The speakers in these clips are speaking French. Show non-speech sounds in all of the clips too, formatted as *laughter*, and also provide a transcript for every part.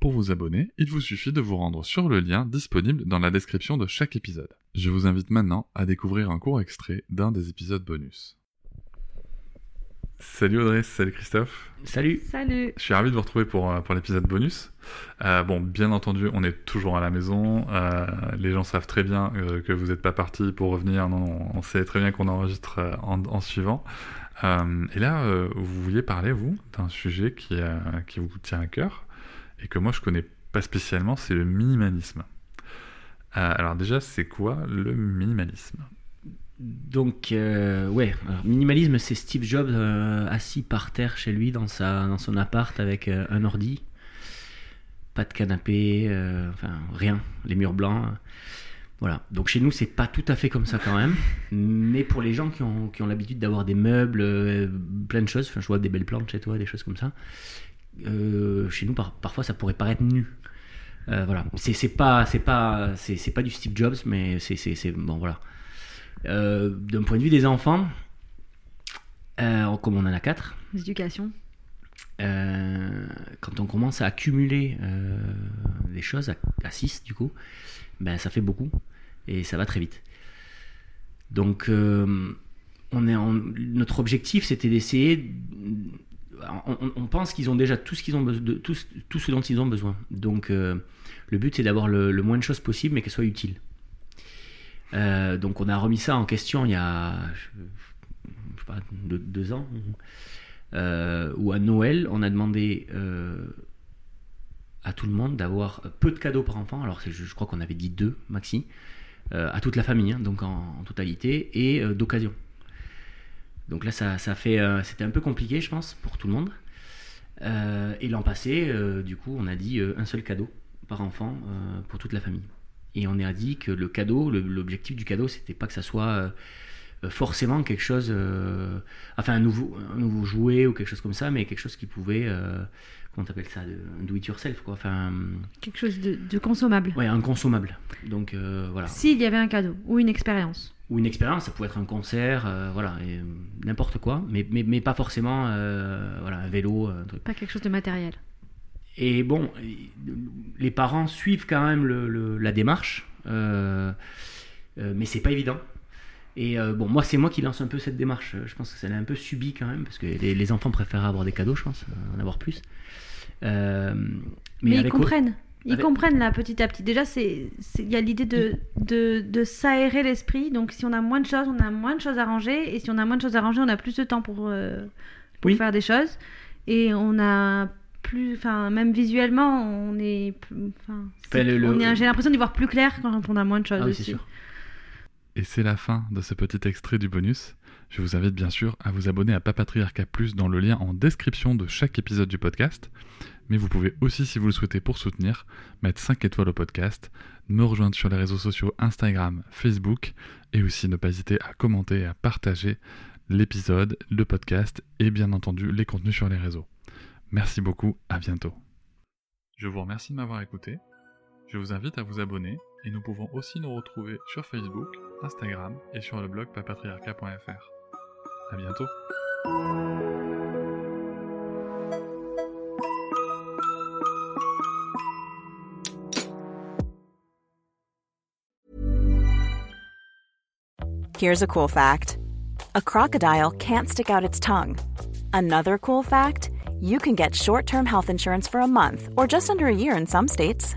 Pour vous abonner, il vous suffit de vous rendre sur le lien disponible dans la description de chaque épisode. Je vous invite maintenant à découvrir un court extrait d'un des épisodes bonus. Salut Audrey, salut Christophe. Salut. Salut. Je suis ravi de vous retrouver pour, euh, pour l'épisode bonus. Euh, bon, bien entendu, on est toujours à la maison. Euh, les gens savent très bien euh, que vous n'êtes pas parti pour revenir. Non, on sait très bien qu'on enregistre euh, en, en, suivant. Euh, et là, vous vouliez parler, vous, d'un sujet qui, qui vous tient à cœur et que moi je connais pas spécialement, c'est le minimalisme. alors déjà, c'est quoi le minimalisme? Donc, euh, ouais, alors, minimalisme, c'est Steve Jobs euh, assis par terre chez lui dans, sa, dans son appart avec euh, un ordi, pas de canapé, enfin rien, les murs blancs. Voilà. Donc chez nous, c'est pas tout à fait comme ça quand même, *laughs* mais pour les gens qui ont, qui ont l'habitude d'avoir des meubles, plein de choses, enfin, je vois des belles plantes chez toi, des choses comme ça. Chez nous, par, parfois, ça pourrait paraître nu. voilà. C'est pas, c'est pas, c'est pas du Steve Jobs, mais c'est bon, voilà. Euh, d'un point de vue des enfants, euh, comme on en a quatre. L'éducation. Euh, quand on commence à accumuler des choses, à 6 du coup, ben, ça fait beaucoup et ça va très vite. Donc, on est en, notre objectif, c'était d'essayer. On, pense qu'ils ont déjà tout ce, dont ils ont besoin. Donc, le but, c'est d'avoir le, moins de choses possible, mais qu'elles soient utiles. Euh, donc on a remis ça en question il y a pas, deux, ans, euh, où à Noël on a demandé euh, à tout le monde d'avoir peu de cadeaux par enfant. Alors je, crois qu'on avait dit deux maxi, euh, à toute la famille, hein, donc en, totalité, et euh, d'occasion. Donc là ça, fait, c'était un peu compliqué je pense pour tout le monde. et l'an passé, du coup on a dit un seul cadeau par enfant pour toute la famille. Et on a dit que le cadeau, l'objectif du cadeau, c'était pas que ça soit euh, forcément quelque chose, euh, enfin un nouveau, un nouveau jouet ou quelque chose comme ça, mais quelque chose qui pouvait, euh, comment t'appelles ça, un do it yourself quoi, enfin. Quelque chose de, de consommable. Ouais, un consommable. Donc voilà. S'il y avait un cadeau ou une expérience. Ou une expérience, ça pouvait être un concert, voilà, n'importe quoi, mais, mais, mais, pas forcément, voilà, un vélo, un truc. Pas quelque chose de matériel. Et bon, les parents suivent quand même le, le, la démarche, euh, euh, mais c'est pas évident. Et euh, bon, moi, c'est moi qui lance un peu cette démarche. Je pense que ça l'a un peu subi quand même, parce que les, les, enfants préfèrent avoir des cadeaux, je pense, en avoir plus. mais, mais ils comprennent. Ils avec... comprennent là petit à petit. Déjà, il y a l'idée de, de, de s'aérer l'esprit. Donc, si on a moins de choses, on a moins de choses à ranger. Et si on a moins de choses à ranger, on a plus de temps pour, pour oui. faire des choses. Et on a plus enfin même visuellement on est enfin le... j'ai l'impression d'y voir plus clair quand on a moins de choses ah oui, aussi sûr. Et c'est la fin de ce petit extrait du bonus je vous invite bien sûr à vous abonner à Papatriarca Plus dans le lien en description de chaque épisode du podcast mais vous pouvez aussi si vous le souhaitez pour soutenir mettre 5 étoiles au podcast me rejoindre sur les réseaux sociaux Instagram Facebook et aussi ne pas hésiter à commenter et à partager l'épisode le podcast et bien entendu les contenus sur les réseaux Merci beaucoup, à bientôt. Je vous remercie de m'avoir écouté. Je vous invite à vous abonner et nous pouvons aussi nous retrouver sur Facebook, Instagram et sur le blog papatriarca.fr. À bientôt. Here's a cool fact a crocodile can't stick out its tongue. Another cool fact you can get short term health insurance for a month or just under a year in some states.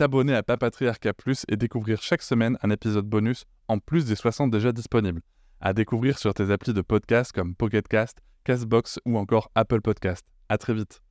t'abonner à Papatriarca Plus et découvrir chaque semaine un épisode bonus en plus des 60 déjà disponibles. À découvrir sur tes applis de podcast comme Pocketcast, Castbox ou encore Apple Podcast. À très vite.